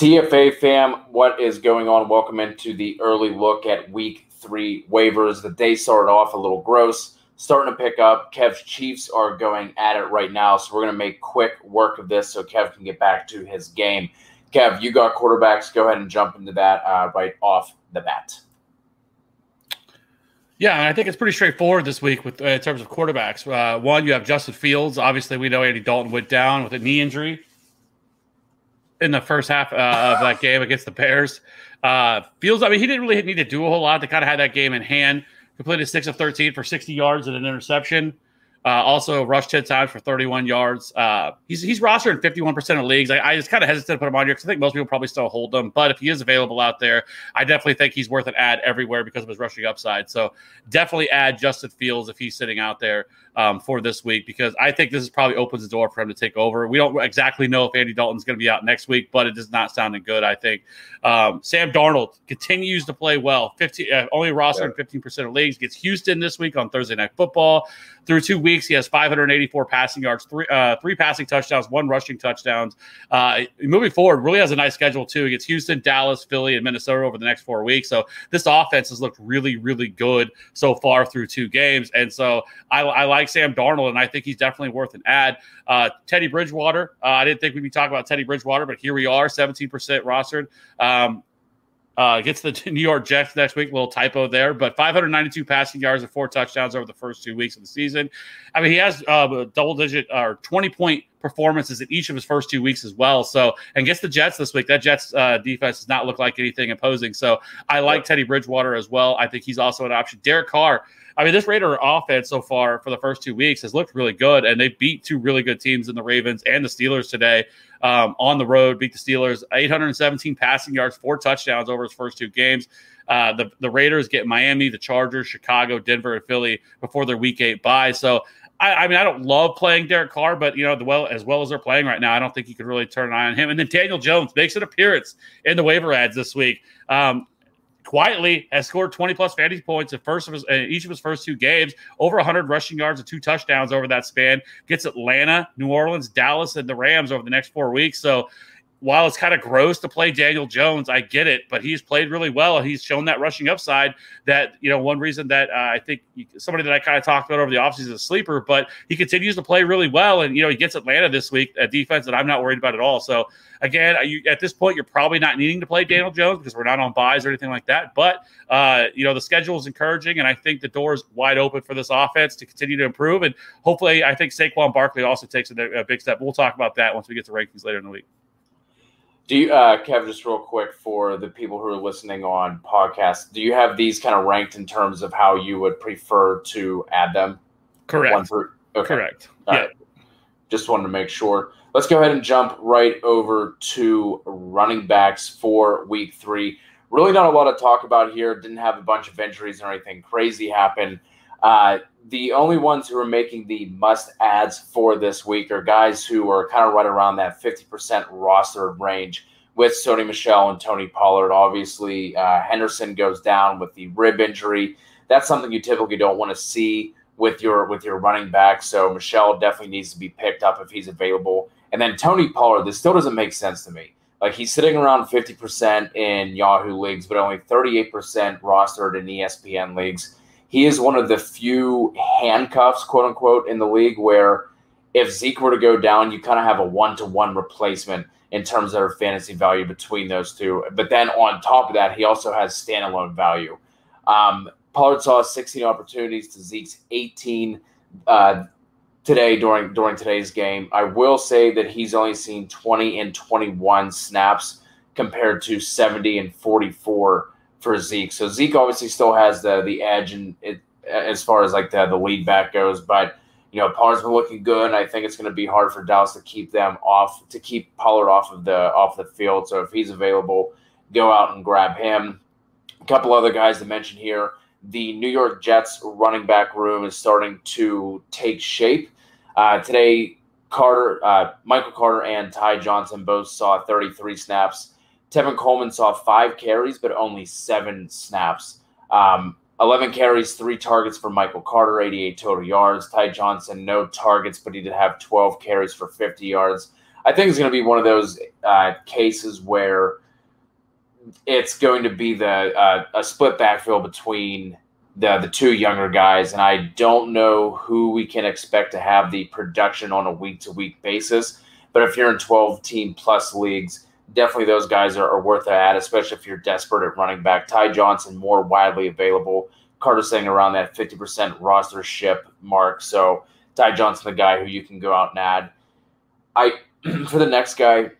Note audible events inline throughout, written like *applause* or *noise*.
TFA fam, what is going on? Welcome into the early look at week three waivers. The day started off a little gross, starting to pick up. Kev's Chiefs are going at it right now, so we're going to make quick work of this so Kev can get back to his game. Kev, you got quarterbacks. Go ahead and jump into that uh, right off the bat. Yeah, I think it's pretty straightforward this week with uh, in terms of quarterbacks. Uh, one, you have Justin Fields. Obviously, we know Andy Dalton went down with a knee injury in the first half uh, of that game against the Bears. Uh, Fields, I mean, he didn't really need to do a whole lot. to kind of have that game in hand. Completed six of 13 for 60 yards and an interception. Uh, also, rushed 10 times for 31 yards. Uh, he's he's rostered in 51% of leagues. I, I just kind of hesitate to put him on here because I think most people probably still hold him. But if he is available out there, I definitely think he's worth an ad everywhere because of his rushing upside. So definitely add Justin Fields if he's sitting out there um, for this week because I think this is probably opens the door for him to take over. We don't exactly know if Andy Dalton's going to be out next week, but it is not sounding good. I think um, Sam Darnold continues to play well. 15 uh, only roster in 15% of leagues. Gets Houston this week on Thursday Night Football. Through two weeks, he has 584 passing yards, three uh, three passing touchdowns, one rushing touchdowns. Uh, moving forward, really has a nice schedule too. He gets Houston, Dallas, Philly, and Minnesota over the next four weeks. So this offense has looked really, really good so far through two games, and so I, I like Sam Darnold, and I think he's definitely worth an ad. Uh, Teddy Bridgewater, uh, I didn't think we'd be talking about Teddy Bridgewater, but here we are, 17% rostered. Um, uh, gets the *laughs* New York Jets next week. Little typo there, but 592 passing yards and four touchdowns over the first two weeks of the season. I mean, he has uh, double digit or 20 point performances in each of his first two weeks as well. So, and gets the Jets this week. That Jets uh, defense does not look like anything imposing. So, I like Teddy Bridgewater as well. I think he's also an option. Derek Carr. I mean, this Raider offense so far for the first two weeks has looked really good, and they beat two really good teams in the Ravens and the Steelers today um, on the road. Beat the Steelers 817 passing yards, four touchdowns over his first two games. Uh, the the Raiders get Miami, the Chargers, Chicago, Denver, and Philly before their Week Eight bye. So I, mean, I don't love playing Derek Carr, but you know, the well as well as they're playing right now, I don't think you could really turn an eye on him. And then Daniel Jones makes an appearance in the waiver ads this week. Um, quietly has scored 20 plus fantasy points in first of his, uh, each of his first two games, over 100 rushing yards and two touchdowns over that span. Gets Atlanta, New Orleans, Dallas, and the Rams over the next four weeks. So while it's kind of gross to play Daniel Jones, I get it, but he's played really well. He's shown that rushing upside that, you know, one reason that uh, I think somebody that I kind of talked about over the offseason is a sleeper, but he continues to play really well. And, you know, he gets Atlanta this week, a defense that I'm not worried about at all. So, again, you, at this point, you're probably not needing to play Daniel Jones because we're not on buys or anything like that. But, uh, you know, the schedule is encouraging, and I think the door is wide open for this offense to continue to improve. And hopefully, I think Saquon Barkley also takes a, a big step. We'll talk about that once we get to rankings later in the week. Do you, uh, Kev, just real quick for the people who are listening on podcasts, do you have these kind of ranked in terms of how you would prefer to add them? Correct. okay. Correct. All yeah. Right. Just wanted to make sure. Let's go ahead and jump right over to running backs for week three. Really, not a lot of talk about here. Didn't have a bunch of injuries or anything crazy happen. Uh, the only ones who are making the must ads for this week are guys who are kind of right around that 50% roster range with Sony Michel and Tony Pollard. Obviously, uh, Henderson goes down with the rib injury. That's something you typically don't want to see with your with your running back. So Michel definitely needs to be picked up if he's available. And then Tony Pollard, this still doesn't make sense to me. Like he's sitting around 50% in Yahoo leagues, but only 38% rostered in ESPN leagues. He is one of the few handcuffs, quote unquote, in the league where if Zeke were to go down, you kind of have a one to one replacement in terms of fantasy value between those two. But then on top of that, he also has standalone value. Um, Pollard saw 16 opportunities to Zeke's 18 uh, today during during today's game. I will say that he's only seen 20 and 21 snaps compared to 70 and 44 for Zeke. So Zeke obviously still has the the edge and as far as like the the lead back goes, but you know Pollard's been looking good, and I think it's going to be hard for Dallas to keep them off to keep Pollard off of the off the field. So if he's available, go out and grab him. A couple other guys to mention here the New York Jets running back room is starting to take shape. Uh, today, Carter, uh, Michael Carter, and Ty Johnson both saw 33 snaps. Tevin Coleman saw five carries, but only seven snaps. Um, 11 carries, three targets for Michael Carter, 88 total yards. Ty Johnson, no targets, but he did have 12 carries for 50 yards. I think it's going to be one of those uh, cases where it's going to be the uh, a split backfield between the the two younger guys, and I don't know who we can expect to have the production on a week to week basis. But if you're in 12 team plus leagues, definitely those guys are, are worth a add, especially if you're desperate at running back. Ty Johnson more widely available. Carter saying around that 50% roster ship mark. So Ty Johnson, the guy who you can go out and add. I *clears throat* for the next guy,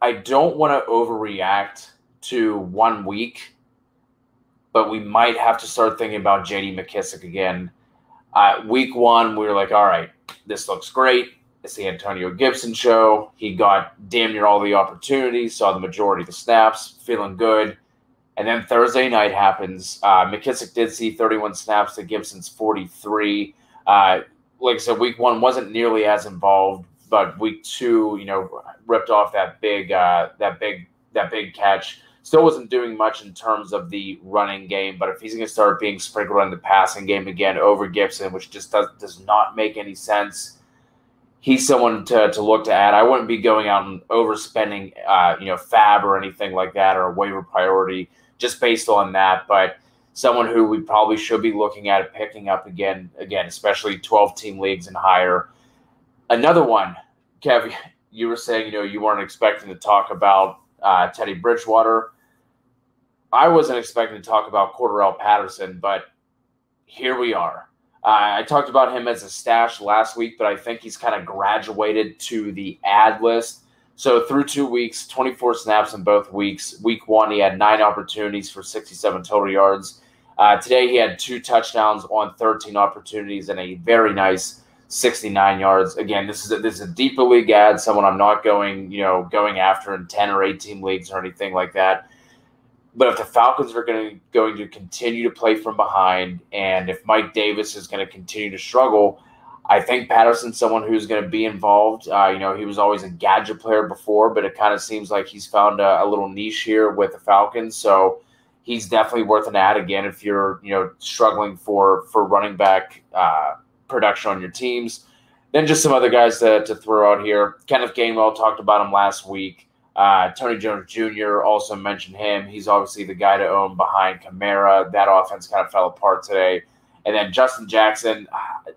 I don't want to overreact to one week, but we might have to start thinking about JD McKissic again. Uh, week one, we were like, all right, this looks great. It's the Antonio Gibson show. He got damn near all the opportunities, saw the majority of the snaps, feeling good. And then Thursday night happens. Uh, McKissic did see 31 snaps to Gibson's 43. Uh, like I said, week one wasn't nearly as involved, but week two, you know, ripped off that big, uh, that big, that big catch. Still wasn't doing much in terms of the running game, but if he's going to start being sprinkled in the passing game again over Gibson, which just does does not make any sense, he's someone to, to look to add. I wouldn't be going out and overspending, uh, you know, FAAB or anything like that or a waiver priority just based on that, but someone who we probably should be looking at picking up again, again, especially 12 team leagues and higher. Another one, Kev, you were saying, you know, you weren't expecting to talk about uh, Teddy Bridgewater. I wasn't expecting to talk about Cordarrelle Patterson, but here we are. Uh, I talked about him as a stash last week, but I think he's kind of graduated to the ad list. So through two weeks, 24 snaps in both weeks. Week one, he had nine opportunities for 67 total yards. Uh, today, he had two touchdowns on 13 opportunities and a very nice 69 yards. Again, this is a, this is a deeper league ad, someone I'm not going, you know, going after in 10 or 18 leagues or anything like that. But if the Falcons are going to going to continue to play from behind, and if Mike Davis is going to continue to struggle, I think Patterson's someone who's going to be involved. Uh, you know, he was always a gadget player before, but it kind of seems like he's found a, a little niche here with the Falcons. So he's definitely worth an ad again if you're you know struggling for for running back uh, production on your teams. Then just some other guys to, to throw out here. Kenneth Gainwell talked about him last week. Uh, Tony Jones Jr. also mentioned him. He's obviously the guy to own behind Kamara. That offense kind of fell apart today. And then Justin Jackson, uh,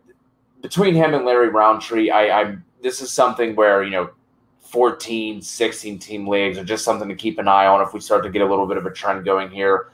between him and Larry Rountree, I, I this is something where you know 14, 16 team leagues are just something to keep an eye on if we start to get a little bit of a trend going here.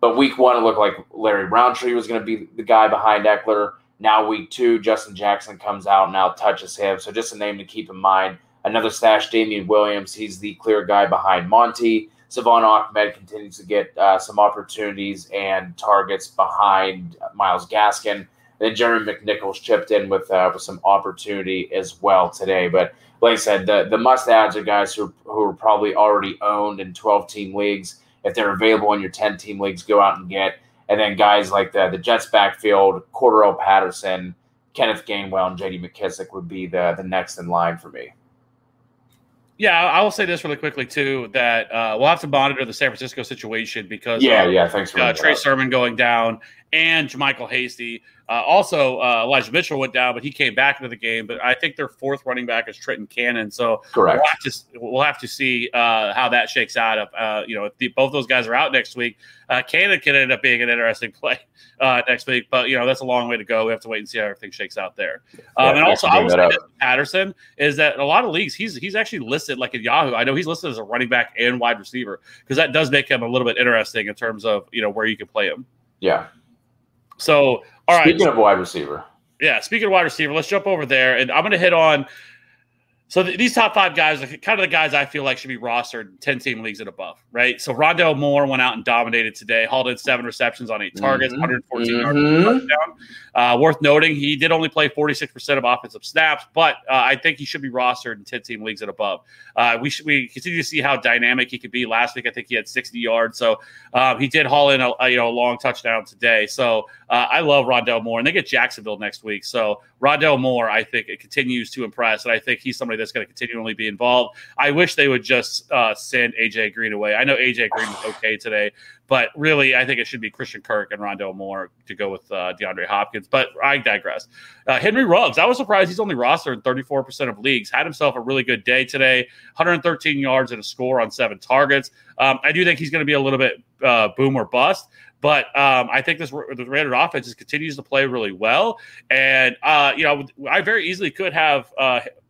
But week one, it looked like Larry Rountree was going to be the guy behind Ekeler. Now, week two, Justin Jackson comes out, and now touches him. So, just a name to keep in mind. Another stash, Damien Williams. He's the clear guy behind Monty. Salvon Ahmed continues to get uh, some opportunities and targets behind Myles Gaskin. Then Jeremy McNichols chipped in with uh, with some opportunity as well today. But like I said, the, the must adds are guys who, who are probably already owned in 12 team leagues. If they're available in your 10 team leagues, go out and get. And then guys like the, the Jets backfield, Cordarrelle Patterson, Kenneth Gainwell, and JD McKissic would be the, the next in line for me. Yeah, I will say this really quickly too that uh, we'll have to monitor the San Francisco situation because yeah, yeah, thanks for uh, Trey Sermon going down and JaMycal Hasty. Uh, also, uh, Elijah Mitchell went down, but he came back into the game. But I think their fourth running back is Trenton Cannon. So correct. We'll have to, we'll have to see uh, how that shakes out. If uh, you know if the, both those guys are out next week, uh, Cannon can end up being an interesting *laughs* play uh, next week. But you know that's a long way to go. We have to wait and see how everything shakes out there. Um, yeah, and also, I was Patterson is that a lot of leagues he's he's actually listed like in Yahoo. I know he's listed as a running back and wide receiver because that does make him a little bit interesting in terms of you know where you can play him. Yeah. So, all right. Speaking of wide receiver. Yeah, speaking of wide receiver, let's jump over there, and I'm going to hit on so th- these top five guys are kind of the guys I feel like should be rostered 10 team leagues and above, right? So Rondale Moore went out and dominated today, hauled in seven receptions on 8 targets, mm-hmm. 114 mm-hmm. yards touchdown. Uh, worth noting, he did only play 46% of offensive snaps, but uh, I think he should be rostered in 10 team leagues and above. Uh, we should, we continue to see how dynamic he could be. Last week, I think he had 60 yards, so um, he did haul in a, a, you know a long touchdown today. So uh, I love Rondale Moore, and they get Jacksonville next week. So Rondale Moore, I think it continues to impress, and I think he's somebody that's going to continually be involved. I wish they would just uh, send AJ Green away. I know AJ Green was okay today, but really, I think it should be Christian Kirk and Rondale Moore to go with uh, DeAndre Hopkins. But I digress. Uh, Henry Ruggs, I was surprised he's only rostered in 34% of leagues. Had himself a really good day today 113 yards and a score on seven targets. Um, I do think he's going to be a little bit uh, boom or bust. But um, I think this the Raiders offense just continues to play really well, and uh, you know I very easily could have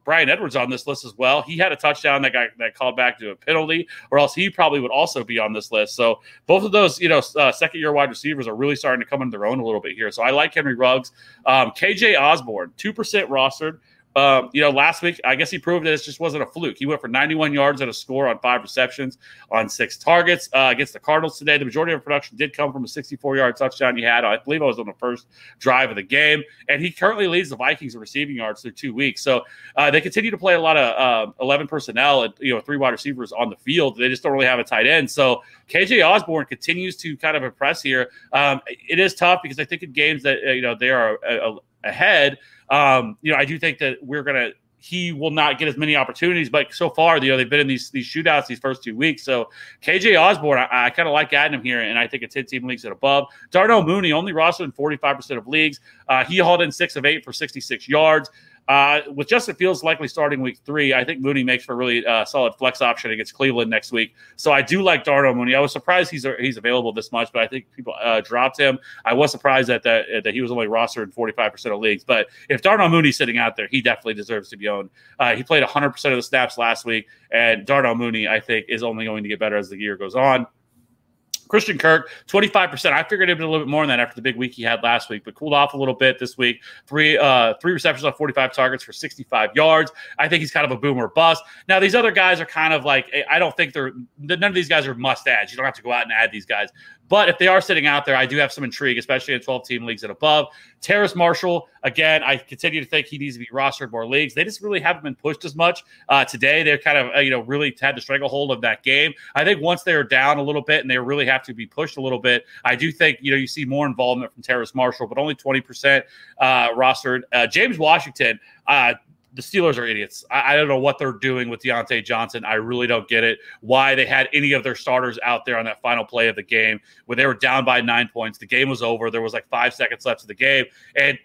Bryan Edwards on this list as well. He had a touchdown that got that called back to a penalty, or else he probably would also be on this list. So both of those, you know, uh, second year wide receivers are really starting to come into their own a little bit here. So I like Henry Ruggs, um, KJ Osborn, two percent rostered. Um, you know, last week, I guess he proved that it just wasn't a fluke. He went for 91 yards and a score on five receptions on six targets uh, against the Cardinals today. The majority of production did come from a 64 yard touchdown he had. I believe it was on the first drive of the game. And he currently leads the Vikings in receiving yards through two weeks. So uh, they continue to play a lot of uh, 11 personnel and, you know, three wide receivers on the field. They just don't really have a tight end. So KJ Osborn continues to kind of impress here. Um, it is tough because I think in games that, uh, you know, they are uh, ahead – um, you know, I do think that we're gonna he will not get as many opportunities. But so far, you know, they've been in these these shootouts these first two weeks. So KJ Osborn, I, I kind of like adding him here, and I think it's 10 team leagues and above. Darnell Mooney only rostered in 45% of leagues. Uh, he hauled in six of eight for 66 yards. Uh, with Justin Fields likely starting week three, I think Mooney makes for a really uh, solid flex option against Cleveland next week. So I do like Darnell Mooney. I was surprised he's he's available this much, but I think people uh, dropped him. I was surprised that that, that he was only rostered in 45% of leagues. But if Darnell Mooney's sitting out there, he definitely deserves to be owned. Uh, he played 100% of the snaps last week, and Darnell Mooney, I think, is only going to get better as the year goes on. Christian Kirk, 25%. I figured it'd be a little bit more than that after the big week he had last week, but cooled off a little bit this week. Three uh, three receptions on 45 targets for 65 yards. I think he's kind of a boomer bust. Now, these other guys are kind of like, I don't think they're, none of these guys are must ads. You don't have to go out and add these guys. But if they are sitting out there, I do have some intrigue, especially in 12 team leagues and above. Terrace Marshall, again, I continue to think he needs to be rostered more leagues. They just really haven't been pushed as much. Uh, today, they're kind of, uh, you know, really had the stranglehold of that game. I think once they're down a little bit and they really have to be pushed a little bit, I do think, you know, you see more involvement from Terrace Marshall, but only 20% uh, rostered. Uh, James Washington, uh, the Steelers are idiots. I, I, don't know what they're doing with Diontae Johnson. I really don't get it. Why they had any of their starters out there on that final play of the game when they were down by nine points. The game was over. There was like five seconds left of the game. And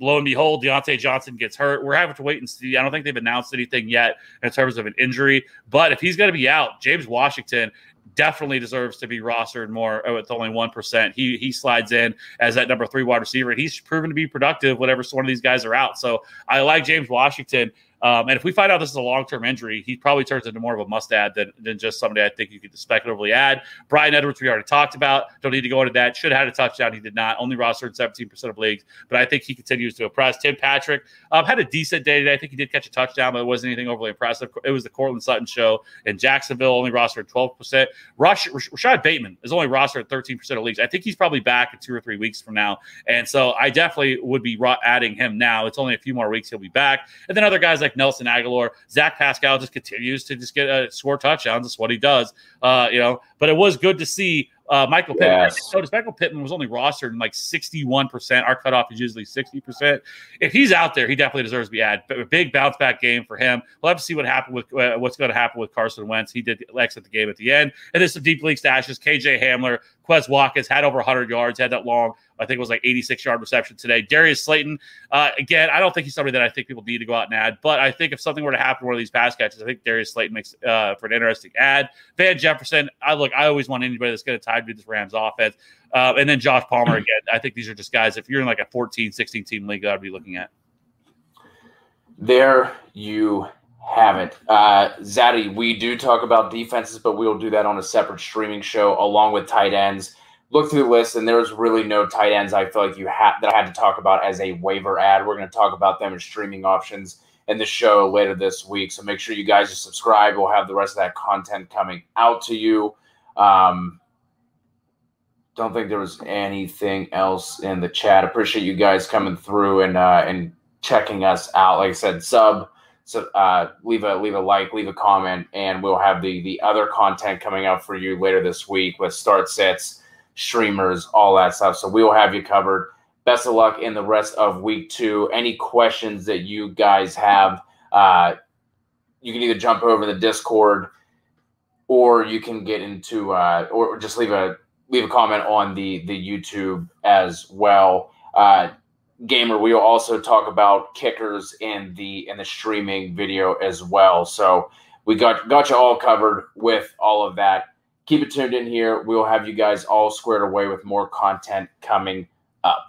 lo and behold, Diontae Johnson gets hurt. We're having to wait and see. I don't think they've announced anything yet in terms of an injury. But if he's going to be out, James Washington definitely deserves to be rostered more oh, with only 1%. He he slides in as that number three wide receiver, and he's proven to be productive whenever one of these guys are out. So I like James Washington. Um, and if we find out this is a long term injury, he probably turns into more of a must add than, than just somebody I think you could speculatively add. Bryan Edwards, we already talked about. Don't need to go into that. Should have had a touchdown. He did not. Only rostered 17% of leagues, but I think he continues to impress. Tim Patrick um, had a decent day today. I think he did catch a touchdown, but it wasn't anything overly impressive. It was the Courtland Sutton show in Jacksonville, only rostered 12%. Rush, Rashod Bateman is only rostered 13% of leagues. I think he's probably back in two or three weeks from now. And so I definitely would be adding him now. It's only a few more weeks he'll be back. And then other guys like Nelson Agholor. Zach Pascal just continues to just get uh, score touchdowns. That's what he does. Uh, you know, but it was good to see Uh, Michael Pittman. Yes. So does Michael Pittman was only rostered in like 61%. Our cutoff is usually 60%. If he's out there, he definitely deserves to be added. But a big bounce back game for him. We'll have to see what happened with uh, what's going to happen with Carson Wentz. He did exit the game at the end. And there's some deep league stashes. KJ Hamler, Quez Watkins had over 100 yards, had that long, I think it was like 86 yard reception today. Darius Slayton, uh, again, I don't think he's somebody that I think people need to go out and add, but I think if something were to happen to one of these pass catches, I think Darius Slayton makes uh, for an interesting ad. Van Jefferson, I look, I always want anybody that's going to tie to this Rams offense. Uh, and then Josh Palmer *clears throat* again. I think these are just guys, if you're in like a 14, 16 team league, I'd be looking at. There you have it. Uh, Zaddy, we do talk about defenses, but we'll do that on a separate streaming show along with tight ends. Look through the list, and there's really no tight ends I feel like you had that I had to talk about as a waiver ad. We're going to talk about them as streaming options in the show later this week. So make sure you guys are subscribed. We'll have the rest of that content coming out to you. Um, don't think there was anything else in the chat. Appreciate you guys coming through and uh, and checking us out. Like I said, sub, so uh, leave a leave a like, leave a comment, and we'll have the the other content coming out for you later this week with start sets, streamers, all that stuff. So we will have you covered. Best of luck in the rest of week two. Any questions that you guys have, uh, you can either jump over the Discord, or you can get into, uh, or just leave a leave a comment on the the YouTube as well. Uh, Gamer, we will also talk about kickers in the in the streaming video as well. So we got got you all covered with all of that. Keep it tuned in here. We will have you guys all squared away with more content coming up.